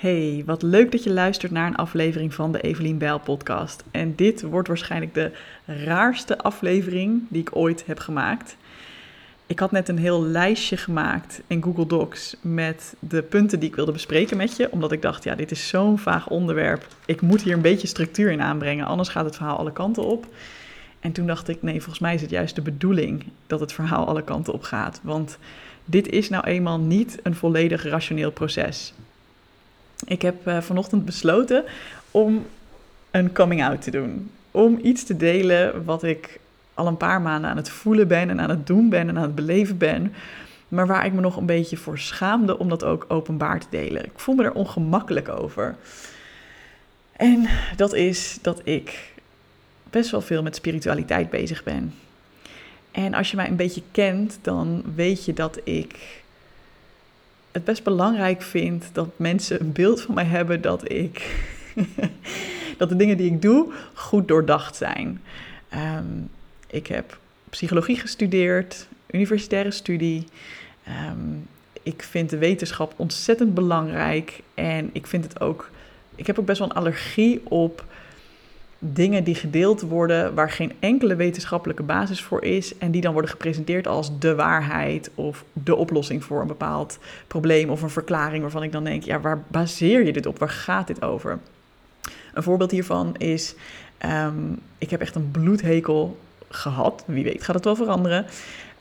Hey, wat leuk dat je luistert naar een aflevering van de Evelien Bijl podcast. En dit wordt waarschijnlijk de raarste aflevering die ik ooit heb gemaakt. Ik had net een heel lijstje gemaakt in Google Docs met de punten die ik wilde bespreken met je, omdat ik dacht, ja, dit is zo'n vaag onderwerp. Ik moet hier een beetje structuur in aanbrengen, anders gaat het verhaal alle kanten op. En toen dacht ik, nee, volgens mij is het juist de bedoeling dat het verhaal alle kanten op gaat. Want dit is nou eenmaal niet een volledig rationeel proces. Ik heb uh, vanochtend besloten om een coming out te doen. Om iets te delen wat ik al een paar maanden aan het voelen ben en aan het doen ben en aan het beleven ben. Maar waar ik me nog een beetje voor schaamde om dat ook openbaar te delen. Ik voel me er ongemakkelijk over. En dat is dat ik best wel veel met spiritualiteit bezig ben. En als je mij een beetje kent, dan weet je dat ik het best belangrijk vind dat mensen een beeld van mij hebben dat ik. dat de dingen die ik doe goed doordacht zijn. Ehm, ik heb psychologie gestudeerd, universitaire studie. Ehm, ik vind de wetenschap ontzettend belangrijk en ik vind het ook. Ik heb ook best wel een allergie op dingen die gedeeld worden waar geen enkele wetenschappelijke basis voor is en die dan worden gepresenteerd als de waarheid of de oplossing voor een bepaald probleem of een verklaring waarvan ik dan denk, ja, waar baseer je dit op? Waar gaat dit over? Een voorbeeld hiervan is, ehm, ik heb echt een bloedhekel gehad, wie weet gaat het wel veranderen,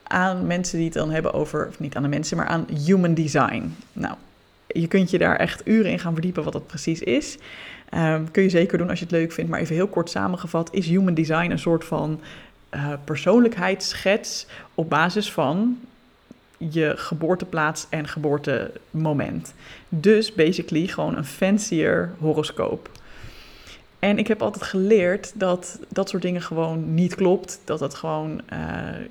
aan mensen die het dan hebben over, of niet aan de mensen, maar aan human design. Nou, je kunt je daar echt uren in gaan verdiepen wat dat precies is. Um, kun je zeker doen als je het leuk vindt, maar even heel kort samengevat, is human design een soort van uh, persoonlijkheidsschets op basis van je geboorteplaats en geboortemoment. Dus basically gewoon een fancier horoscoop. En ik heb altijd geleerd dat dat soort dingen gewoon niet klopt. Dat het gewoon uh,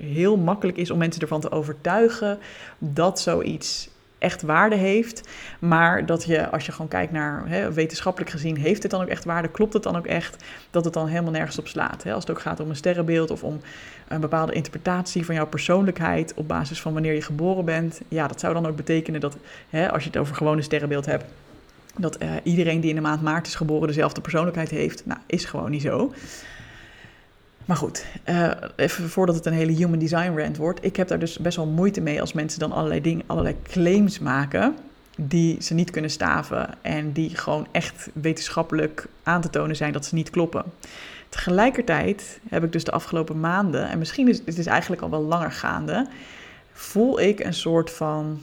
heel makkelijk is om mensen ervan te overtuigen dat zoiets echt waarde heeft. Maar dat je, als je gewoon kijkt naar hè, wetenschappelijk gezien, heeft het dan ook echt waarde? Klopt het dan ook echt? Dat het dan helemaal nergens op slaat. Hè? Als het ook gaat om een sterrenbeeld of om een bepaalde interpretatie van jouw persoonlijkheid op basis van wanneer je geboren bent. Ja, dat zou dan ook betekenen dat hè, als je het over gewone sterrenbeeld hebt. Dat uh, iedereen die in de maand maart is geboren dezelfde persoonlijkheid heeft. Nou, is gewoon niet zo. Maar goed, uh, even voordat het een hele human design rant wordt. Ik heb daar dus best wel moeite mee als mensen dan allerlei dingen, allerlei claims maken die ze niet kunnen staven en die gewoon echt wetenschappelijk aan te tonen zijn dat ze niet kloppen. Tegelijkertijd heb ik dus de afgelopen maanden, en misschien is het is eigenlijk al wel langer gaande, voel ik een soort van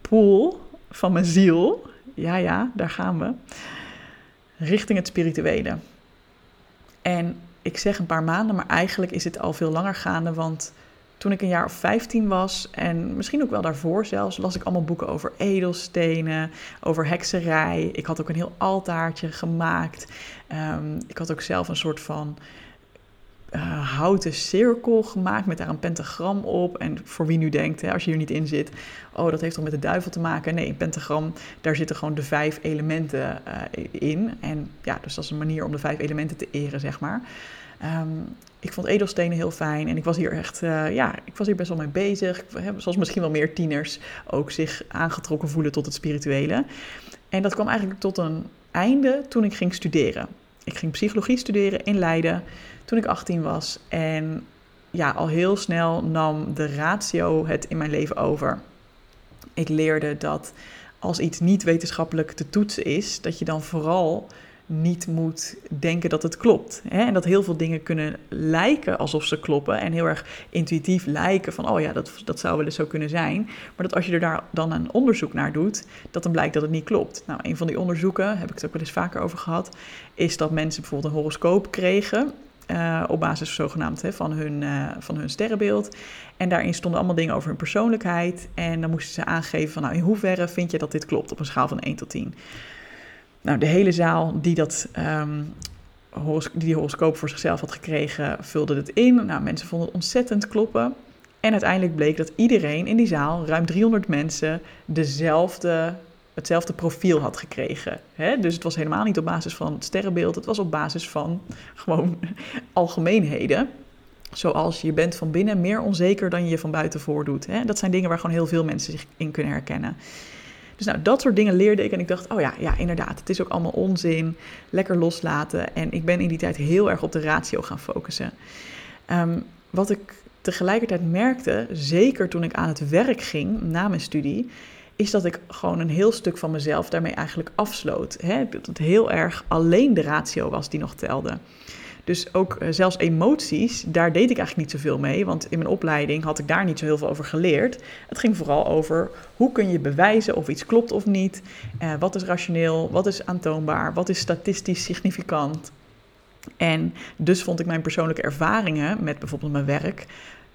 pool van mijn ziel. Ja, ja, daar gaan we. Richting het spirituele. En ik zeg een paar maanden, maar eigenlijk is het al veel langer gaande. Want toen ik een jaar of 15 was, en misschien ook wel daarvoor zelfs, las ik allemaal boeken over edelstenen, over hekserij. Ik had ook een heel altaartje gemaakt. Um, ik had ook zelf een soort van uh, houten cirkel gemaakt met daar een pentagram op. En voor wie nu denkt, hè, als je hier niet in zit, oh, dat heeft toch met de duivel te maken? Nee, een pentagram, daar zitten gewoon de vijf elementen uh, in. En ja, dus dat is een manier om de vijf elementen te eren, zeg maar. Um, ik vond edelstenen heel fijn en ik was hier echt, uh, ja, ik was hier best wel mee bezig. Zoals misschien wel meer tieners ook zich aangetrokken voelen tot het spirituele. En dat kwam eigenlijk tot een einde toen ik ging studeren. Ik ging psychologie studeren in Leiden toen ik 18 was. En ja, al heel snel nam de ratio het in mijn leven over. Ik leerde dat als iets niet wetenschappelijk te toetsen is, dat je dan vooral niet moet denken dat het klopt. Hè? En dat heel veel dingen kunnen lijken alsof ze kloppen en heel erg intuïtief lijken van, oh ja, dat, dat zou wel eens zo kunnen zijn. Maar dat als je er daar dan een onderzoek naar doet, dat dan blijkt dat het niet klopt. Nou, een van die onderzoeken, heb ik het ook wel eens vaker over gehad, is dat mensen bijvoorbeeld een horoscoop kregen uh, op basis zogenaamd hè, van, hun, uh, van hun sterrenbeeld. En daarin stonden allemaal dingen over hun persoonlijkheid. En dan moesten ze aangeven van nou, in hoeverre vind je dat dit klopt op een schaal van 1 tot 10. Nou, de hele zaal die dat, um, die, horoscoop voor zichzelf had gekregen, vulde het in. Nou, mensen vonden het ontzettend kloppen. En uiteindelijk bleek dat iedereen in die zaal, ruim 300 mensen, dezelfde hetzelfde profiel had gekregen. Dus het was helemaal niet op basis van het sterrenbeeld, het was op basis van gewoon algemeenheden. Zoals je bent van binnen meer onzeker dan je van buiten voordoet. Dat zijn dingen waar gewoon heel veel mensen zich in kunnen herkennen. Dus nou, dat soort dingen leerde ik en ik dacht, oh ja, ja, inderdaad, het is ook allemaal onzin, lekker loslaten. En ik ben in die tijd heel erg op de ratio gaan focussen. Ehm, wat ik tegelijkertijd merkte, zeker toen ik aan het werk ging na mijn studie, is dat ik gewoon een heel stuk van mezelf daarmee eigenlijk afsloot. Hè? Dat het heel erg alleen de ratio was die nog telde. Dus ook uh, zelfs emoties, daar deed ik eigenlijk niet zoveel mee. Want in mijn opleiding had ik daar niet zo heel veel over geleerd. Het ging vooral over hoe kun je bewijzen of iets klopt of niet. Uh, wat is rationeel, wat is aantoonbaar, wat is statistisch significant. En dus vond ik mijn persoonlijke ervaringen met bijvoorbeeld mijn werk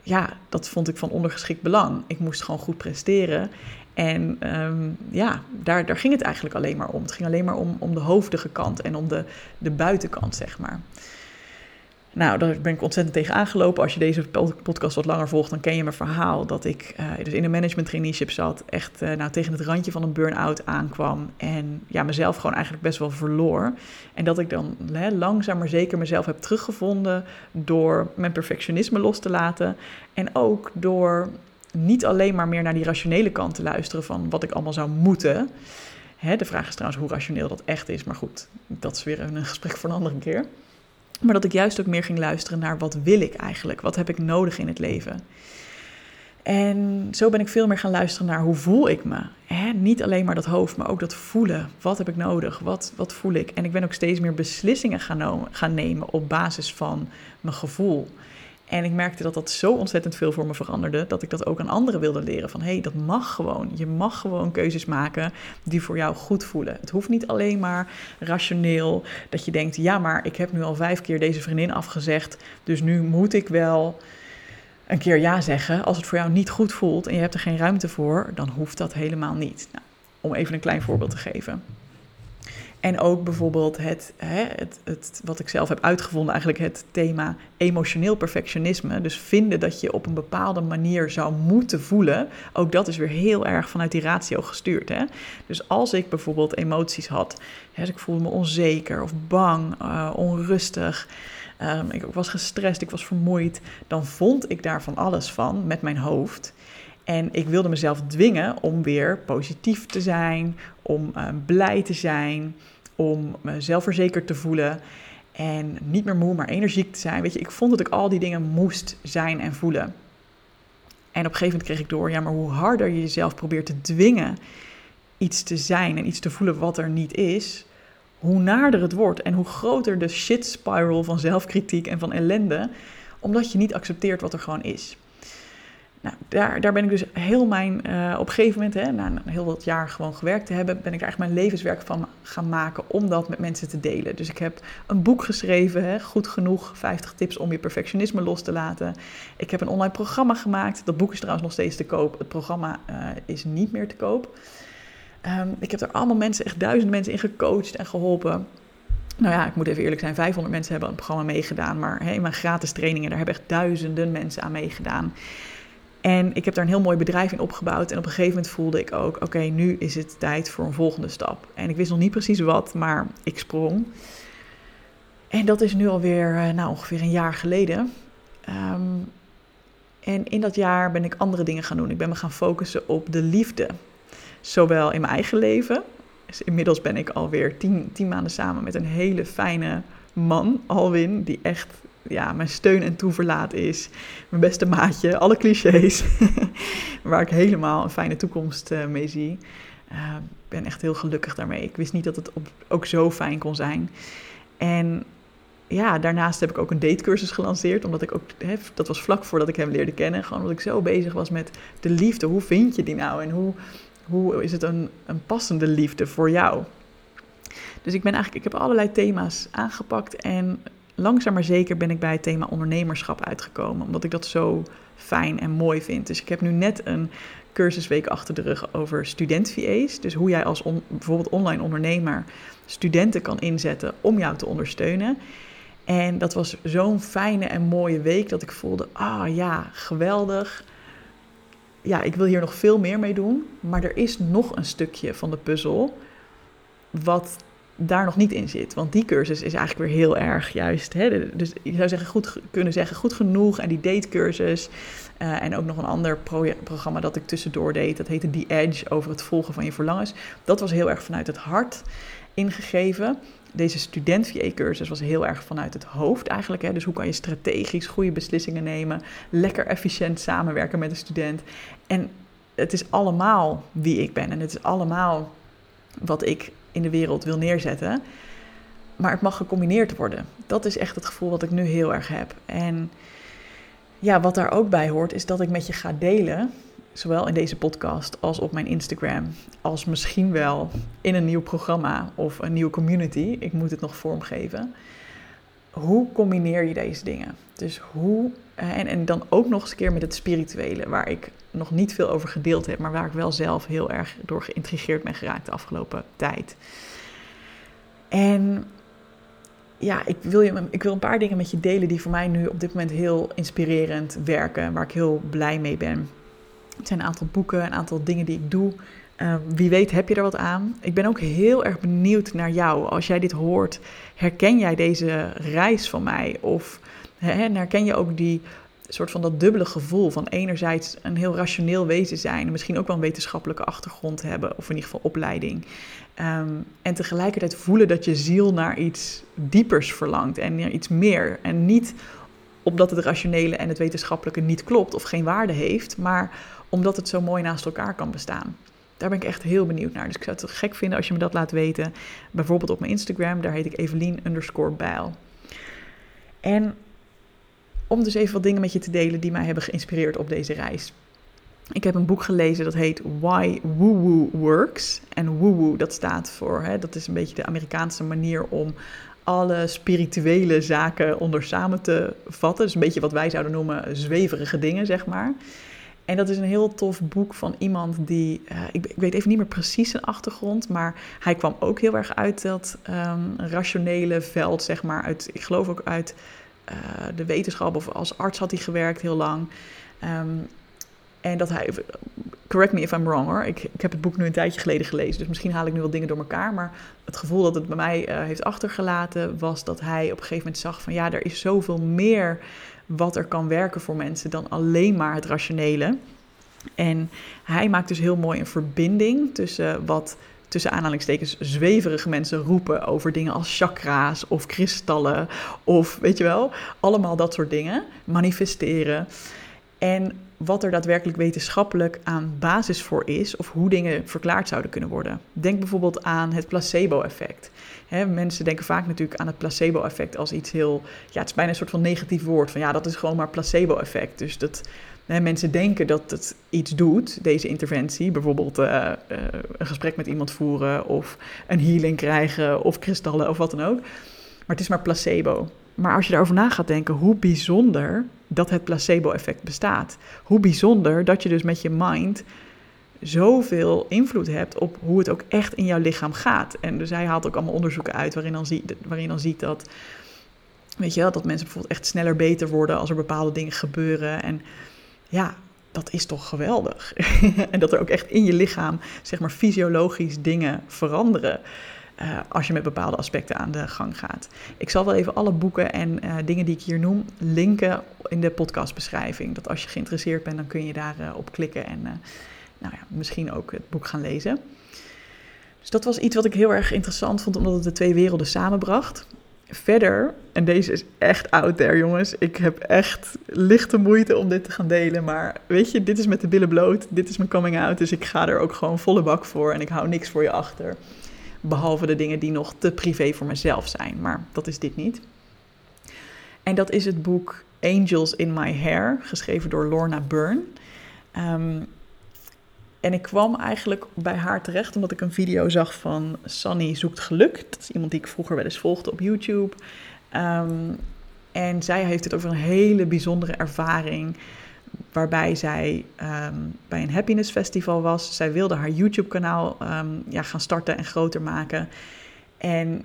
ja, dat vond ik van ondergeschikt belang. Ik moest gewoon goed presteren. En um, ja, daar, daar ging het eigenlijk alleen maar om. Het ging alleen maar om, om de hoofdige kant en om de, de buitenkant, zeg maar. Nou, daar ben ik ontzettend tegen aangelopen. Als je deze podcast wat langer volgt, dan ken je mijn verhaal. Dat ik uh, dus in een management traineeship zat. Echt uh, nou, tegen het randje van een burn-out aankwam. En ja, mezelf gewoon eigenlijk best wel verloor. En dat ik dan hè, langzaam maar zeker mezelf heb teruggevonden. Door mijn perfectionisme los te laten. En ook door niet alleen maar meer naar die rationele kant te luisteren van wat ik allemaal zou moeten. Hè, de vraag is trouwens hoe rationeel dat echt is. Maar goed, dat is weer een gesprek voor een andere keer. Maar dat ik juist ook meer ging luisteren naar wat wil ik eigenlijk? Wat heb ik nodig in het leven? En zo ben ik veel meer gaan luisteren naar hoe voel ik me. Niet alleen maar dat hoofd, maar ook dat voelen. Wat heb ik nodig? Wat, wat voel ik? En ik ben ook steeds meer beslissingen gaan, gaan nemen op basis van mijn gevoel. En ik merkte dat dat zo ontzettend veel voor me veranderde, dat ik dat ook aan anderen wilde leren. Van hé, hey, dat mag gewoon. Je mag gewoon keuzes maken die voor jou goed voelen. Het hoeft niet alleen maar rationeel dat je denkt, ja, maar ik heb nu al vijf keer deze vriendin afgezegd, dus nu moet ik wel een keer ja zeggen. Als het voor jou niet goed voelt en je hebt er geen ruimte voor, dan hoeft dat helemaal niet. Nou, om even een klein voorbeeld te geven. En ook bijvoorbeeld het, hè, het, het, wat ik zelf heb uitgevonden, eigenlijk het thema emotioneel perfectionisme. Dus vinden dat je op een bepaalde manier zou moeten voelen. Ook dat is weer heel erg vanuit die ratio gestuurd. Hè? Dus als ik bijvoorbeeld emoties had, hè, dus ik voelde me onzeker of bang, uh, onrustig. Um, ik was gestrest, ik was vermoeid. Dan vond ik daar van alles van met mijn hoofd. En ik wilde mezelf dwingen om weer positief te zijn, om uh, blij te zijn, om me zelfverzekerd te voelen en niet meer moe, maar energiek te zijn. Weet je, ik vond dat ik al die dingen moest zijn en voelen. En op een gegeven moment kreeg ik door, ja, maar hoe harder je jezelf probeert te dwingen iets te zijn en iets te voelen wat er niet is, hoe naarder het wordt en hoe groter de shit spiral van zelfkritiek en van ellende, omdat je niet accepteert wat er gewoon is. Nou, daar, daar ben ik dus heel mijn, uh, op een gegeven moment, hè, na heel wat jaar gewoon gewerkt te hebben, ben ik eigenlijk mijn levenswerk van gaan maken om dat met mensen te delen. Dus ik heb een boek geschreven, hè, Goed Genoeg, 50 tips om je perfectionisme los te laten. Ik heb een online programma gemaakt. Dat boek is trouwens nog steeds te koop. Het programma uh, is niet meer te koop. Um, ik heb er allemaal mensen, echt duizend mensen in gecoacht en geholpen. Nou ja, ik moet even eerlijk zijn, 500 mensen hebben aan het programma meegedaan. Maar hey, mijn gratis trainingen, daar hebben echt duizenden mensen aan meegedaan. En ik heb daar een heel mooi bedrijf in opgebouwd. En op een gegeven moment voelde ik ook: oké, nu is het tijd voor een volgende stap. En ik wist nog niet precies wat, maar ik sprong. En dat is nu alweer eh, nou, ongeveer een jaar geleden. Um, en in dat jaar ben ik andere dingen gaan doen. Ik ben me gaan focussen op de liefde. Zowel in mijn eigen leven. Dus inmiddels ben ik alweer tien, tien maanden samen met een hele fijne man, Alwin, die echt ja, mijn steun en toeverlaat is. Mijn beste maatje, alle clichés. waar ik helemaal een fijne toekomst uh, mee zie. Ik uh, ben echt heel gelukkig daarmee. Ik wist niet dat het op, ook zo fijn kon zijn. En ja, daarnaast heb ik ook een datecursus gelanceerd. Omdat ik ook, dat was vlak voordat ik hem leerde kennen. Gewoon omdat ik zo bezig was met de liefde. Hoe vind je die nou? En hoe, hoe is het een, een passende liefde voor jou? Dus ik ben eigenlijk, ik heb allerlei thema's aangepakt en langzaam maar zeker ben ik bij het thema ondernemerschap uitgekomen. Omdat ik dat zo fijn en mooi vind. Dus ik heb nu net een cursusweek achter de rug over student-VA's. Dus hoe jij als bijvoorbeeld online ondernemer studenten kan inzetten om jou te ondersteunen. En dat was zo'n fijne en mooie week dat ik voelde, ah ja, geweldig. Ja, ik wil hier nog veel meer mee doen. Maar er is nog een stukje van de puzzel wat daar nog niet in zit. Want die cursus is eigenlijk weer heel erg juist. Hè, dus je zou zeggen, goed, kunnen zeggen goed genoeg. En die datecursus. Uh, en ook nog een ander programma dat ik tussendoor deed. Dat heette The Edge over het volgen van je verlangens. Dat was heel erg vanuit het hart ingegeven. Deze student VA-cursus was heel erg vanuit het hoofd eigenlijk. Hè. Dus hoe kan je strategisch goede beslissingen nemen, lekker efficiënt samenwerken met een student. En het is allemaal wie ik ben en het is allemaal wat ik in de wereld wil neerzetten. Maar het mag gecombineerd worden. Dat is echt het gevoel wat ik nu heel erg heb. En ja, wat daar ook bij hoort, is dat ik met je ga delen zowel in deze podcast als op mijn Instagram, als misschien wel in een nieuw programma of een nieuwe community. Ik moet het nog vormgeven. Hoe combineer je deze dingen? Dus hoe, eh, en, en dan ook nog eens een keer met het spirituele, waar ik nog niet veel over gedeeld heb, maar waar ik wel zelf heel erg door geïntrigeerd ben geraakt de afgelopen tijd. En ja, ik wil, je, ik wil een paar dingen met je delen die voor mij nu op dit moment heel inspirerend werken, waar ik heel blij mee ben. Het zijn een aantal boeken, een aantal dingen die ik doe. Uh, wie weet heb je er wat aan. Ik ben ook heel erg benieuwd naar jou. Als jij dit hoort, herken jij deze reis van mij? Of hè, herken je ook die soort van dat dubbele gevoel van enerzijds een heel rationeel wezen zijn, en misschien ook wel een wetenschappelijke achtergrond hebben, of in ieder geval opleiding. Um, en tegelijkertijd voelen dat je ziel naar iets diepers verlangt en naar iets meer. En niet omdat het rationele en het wetenschappelijke niet klopt of geen waarde heeft, maar omdat het zo mooi naast elkaar kan bestaan. Daar ben ik echt heel benieuwd naar. Dus ik zou het gek vinden als je me dat laat weten. Bijvoorbeeld op mijn Instagram, daar heet ik Evelien underscore Bijl. En om dus even wat dingen met je te delen die mij hebben geïnspireerd op deze reis. Ik heb een boek gelezen dat heet Why Woo Woo Works. En woo woo, dat staat voor, hè, dat is een beetje de Amerikaanse manier om alle spirituele zaken onder samen te vatten. Dus een beetje wat wij zouden noemen zweverige dingen, zeg maar. En dat is een heel tof boek van iemand die, uh, ik, weet even niet meer precies zijn achtergrond, maar hij kwam ook heel erg uit dat um, rationele veld, zeg maar. Uit, ik geloof ook uit uh, de wetenschap of als arts had hij gewerkt heel lang. Um, en dat hij, correct me if I'm wrong hoor, ik, ik heb het boek nu een tijdje geleden gelezen, dus misschien haal ik nu wel dingen door elkaar. Maar het gevoel dat het bij mij uh, heeft achtergelaten was dat hij op een gegeven moment zag van ja, er is zoveel meer wat er kan werken voor mensen dan alleen maar het rationele. En hij maakt dus heel mooi een verbinding tussen wat tussen aanhalingstekens zweverige mensen roepen over dingen als chakra's of kristallen of weet je wel, allemaal dat soort dingen, manifesteren. En wat er daadwerkelijk wetenschappelijk aan basis voor is of hoe dingen verklaard zouden kunnen worden. Denk bijvoorbeeld aan het placebo-effect. mensen denken vaak natuurlijk aan het placebo-effect als iets heel, ja, het is bijna een soort van negatief woord. Van ja, dat is gewoon maar placebo-effect. Dus dat mensen denken dat het iets doet, deze interventie. Bijvoorbeeld uh, uh, een gesprek met iemand voeren of een healing krijgen of kristallen of wat dan ook. Maar het is maar placebo. Maar als je daarover na gaat denken, hoe bijzonder dat het placebo-effect bestaat. Hoe bijzonder dat je dus met je mind zoveel invloed hebt op hoe het ook echt in jouw lichaam gaat. En dus hij haalt ook allemaal onderzoeken uit waarin dan ziet, waarin dan ziet dat, weet je wel, dat mensen bijvoorbeeld echt sneller beter worden als er bepaalde dingen gebeuren. En ja, dat is toch geweldig. en dat er ook echt in je lichaam, zeg maar, fysiologisch dingen veranderen. Uh, als je met bepaalde aspecten aan de gang gaat. Ik zal wel even alle boeken en uh, dingen die ik hier noem linken in de podcastbeschrijving. Dat als je geïnteresseerd bent, dan kun je daarop uh, op klikken en nou ja, misschien ook het boek gaan lezen. Dus dat was iets wat ik heel erg interessant vond, omdat het de twee werelden samenbracht. Verder, en deze is echt out there, jongens. Ik heb echt lichte moeite om dit te gaan delen. Maar weet je, dit is met de billen bloot. Dit is mijn coming out. Dus ik ga er ook gewoon volle bak voor. En ik hou niks voor je achter. Behalve de dingen die nog te privé voor mezelf zijn. Maar dat is dit niet. En dat is het boek Angels in My Hair, geschreven door Lorna Byrne. Um, en ik kwam eigenlijk bij haar terecht omdat ik een video zag van Sunny zoekt geluk. Dat is iemand die ik vroeger wel eens volgde op YouTube. Um, en zij heeft het over een hele bijzondere ervaring waarbij zij um, bij een happiness festival was. Zij wilde haar YouTube-kanaal um, ja, gaan starten en groter maken. En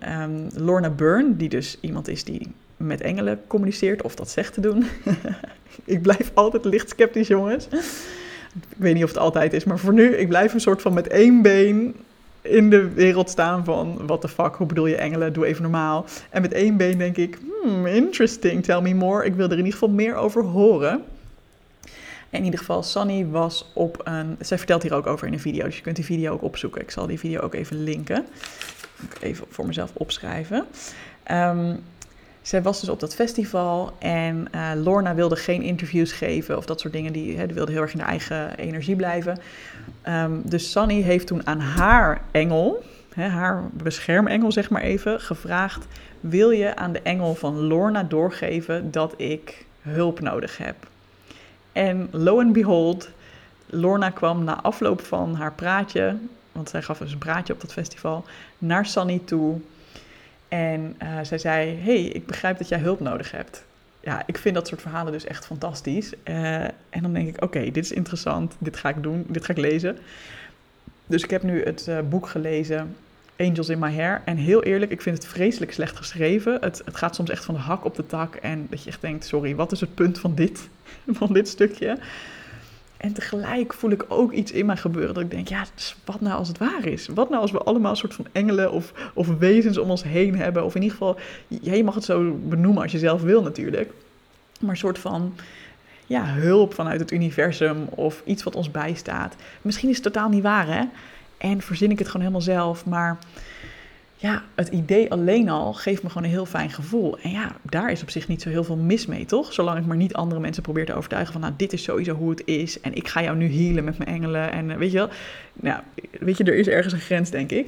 Lorna Byrne, die dus iemand is die met engelen communiceert, of dat zegt te doen. ik blijf altijd licht sceptisch, jongens. Ik weet niet of het altijd is, maar voor nu, ik blijf een soort van met één been in de wereld staan van, what the fuck, hoe bedoel je engelen, doe even normaal. En met één been denk ik, hmm, interesting, tell me more. Ik wil er in ieder geval meer over horen. In ieder geval, Sunny was op een. Zij vertelt hier ook over in een video. Dus je kunt die video ook opzoeken. Ik zal die video ook even linken. Even voor mezelf opschrijven. Um, zij was dus op dat festival en uh, Lorna wilde geen interviews geven of dat soort dingen. Die, hè, die wilde heel erg in haar eigen energie blijven. Um, dus Sunny heeft toen aan haar engel, hè, haar beschermengel zeg maar even, gevraagd... wil je aan de engel van Lorna doorgeven dat ik hulp nodig heb? En lo and behold, Lorna kwam na afloop van haar praatje, want zij gaf dus een praatje op dat festival, naar Sunny toe. En uh, zij zei: Hey, ik begrijp dat jij hulp nodig hebt. Ja, ik vind dat soort verhalen dus echt fantastisch. Uh, en dan denk ik: Oké, dit is interessant, dit ga ik doen, dit ga ik lezen. Dus ik heb nu het uh, boek gelezen, Angels in My Hair. En heel eerlijk, ik vind het vreselijk slecht geschreven. Het, het gaat soms echt van de hak op de tak. En dat je echt denkt: Sorry, wat is het punt van dit, van dit stukje? En tegelijk voel ik ook iets in mij gebeuren. Dat ik denk, ja, dus wat nou als het waar is? Wat nou als we allemaal een soort van engelen of, of wezens om ons heen hebben? Of in ieder geval, je mag het zo benoemen als je zelf wil natuurlijk. Maar een soort van ja, hulp vanuit het universum of iets wat ons bijstaat. Misschien is het totaal niet waar, hè? En verzin ik het gewoon helemaal zelf. Maar ja, het idee alleen al geeft me gewoon een heel fijn gevoel. En ja, daar is op zich niet zo heel veel mis mee, toch? Zolang ik maar niet andere mensen probeer te overtuigen van, nou, dit is sowieso hoe het is. En ik ga jou nu healen met mijn engelen. En uh, weet je wel, nou, weet je, er is ergens een grens, denk ik.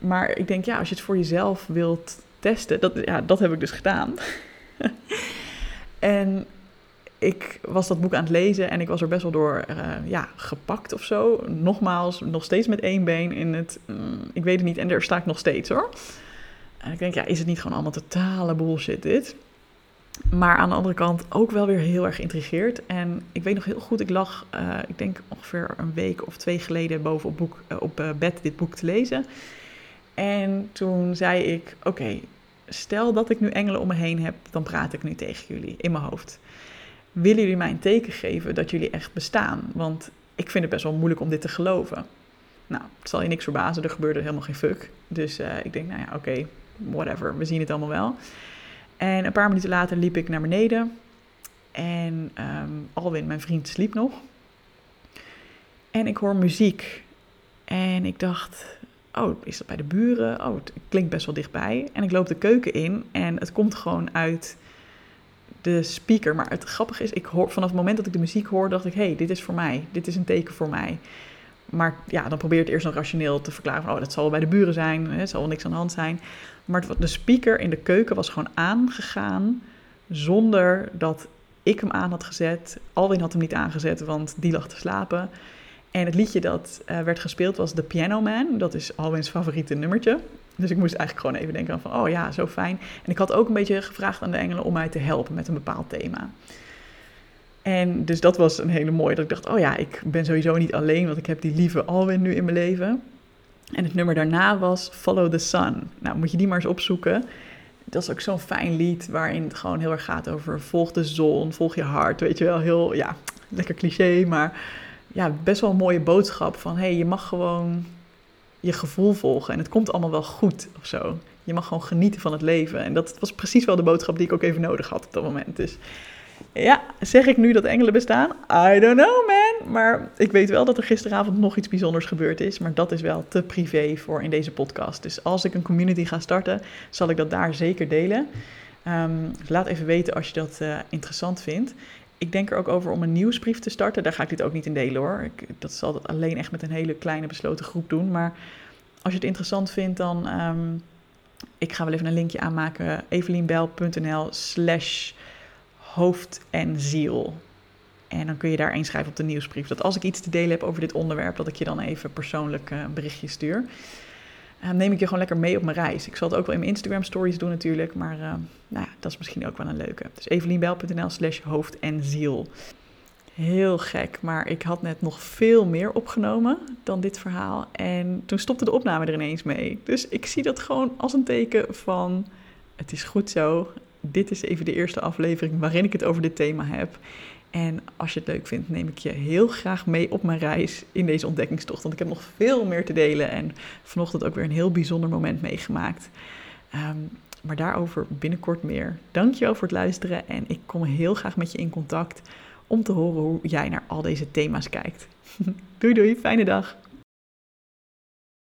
Maar ik denk, ja, als je het voor jezelf wilt testen, dat, ja, dat heb ik dus gedaan. en ik was dat boek aan het lezen en ik was er best wel door uh, ja, gepakt of zo. Nogmaals, nog steeds met één been in het. Mm, ik weet het niet en daar sta ik nog steeds hoor. En ik denk, ja, is het niet gewoon allemaal totale bullshit dit? Maar aan de andere kant ook wel weer heel erg geïntrigeerd. En ik weet nog heel goed, ik lag, uh, ik denk ongeveer een week of twee geleden boven op, boek, uh, op bed dit boek te lezen. En toen zei ik, oké, stel dat ik nu engelen om me heen heb, dan praat ik nu tegen jullie in mijn hoofd willen jullie mij een teken geven dat jullie echt bestaan? Want ik vind het best wel moeilijk om dit te geloven. Nou, het zal je niks verbazen, er gebeurde helemaal geen fuck. Dus uh, ik denk, nou ja, oké, whatever, we zien het allemaal wel. En een paar minuten later liep ik naar beneden. En um, Alwin, mijn vriend, sliep nog. En ik hoor muziek. En ik dacht, oh, is dat bij de buren? Oh, het klinkt best wel dichtbij. En ik loop de keuken in en het komt gewoon uit de speaker. Maar het grappige is, ik hoor, vanaf het moment dat ik de muziek hoor, dacht ik: hé, hey, dit is voor mij. Dit is een teken voor mij. Maar ja, dan probeer je het eerst nog rationeel te verklaren: van, oh, dat zal bij de buren zijn, het zal wel niks aan de hand zijn. Maar de speaker in de keuken was gewoon aangegaan zonder dat ik hem aan had gezet. Alwin had hem niet aangezet, want die lag te slapen. En het liedje dat uh, werd gespeeld was The Piano Man. Dat is Alwin's favoriete nummertje. Dus ik moest eigenlijk gewoon even denken van, oh ja, zo fijn. En ik had ook een beetje gevraagd aan de engelen om mij te helpen met een bepaald thema. En dus dat was een hele mooie, dat ik dacht, oh ja, ik ben sowieso niet alleen, want ik heb die lieve Alwin nu in mijn leven. En het nummer daarna was Follow the Sun. Nou, moet je die maar eens opzoeken. Dat is ook zo'n fijn lied waarin het gewoon heel erg gaat over volg de zon, volg je hart. Weet je wel, heel, ja, lekker cliché, maar ja, best wel een mooie boodschap van, hé, hey, je mag gewoon je gevoel volgen en het komt allemaal wel goed of zo. Je mag gewoon genieten van het leven. En dat was precies wel de boodschap die ik ook even nodig had op dat moment. Dus ja, zeg ik nu dat engelen bestaan? I don't know, man. Maar ik weet wel dat er gisteravond nog iets bijzonders gebeurd is. Maar dat is wel te privé voor in deze podcast. Dus als ik een community ga starten, zal ik dat daar zeker delen. Um, laat even weten als je dat uh, interessant vindt. Ik denk er ook over om een nieuwsbrief te starten. Daar ga ik dit ook niet in delen hoor. Ik, dat zal dat alleen echt met een hele kleine besloten groep doen. Maar als je het interessant vindt, dan... Um, ik ga wel even een linkje aanmaken. evelienbel.nl slash hoofd en ziel. En dan kun je daar inschrijven op de nieuwsbrief. Dat als ik iets te delen heb over dit onderwerp, dat ik je dan even persoonlijk een berichtje stuur. Neem ik je gewoon lekker mee op mijn reis. Ik zal het ook wel in mijn Instagram stories doen natuurlijk, maar uh, nou ja, dat is misschien ook wel een leuke. Dus evelienbel.nl slash hoofd en ziel. Heel gek, maar ik had net nog veel meer opgenomen dan dit verhaal. En toen stopte de opname er ineens mee. Dus ik zie dat gewoon als een teken van, het is goed zo. Dit is even de eerste aflevering waarin ik het over dit thema heb. En als je het leuk vindt, neem ik je heel graag mee op mijn reis in deze ontdekkingstocht. Want ik heb nog veel meer te delen en vanochtend ook weer een heel bijzonder moment meegemaakt. Ehm, maar daarover binnenkort meer. Dankjewel voor het luisteren en ik kom heel graag met je in contact om te horen hoe jij naar al deze thema's kijkt. doei doei, fijne dag.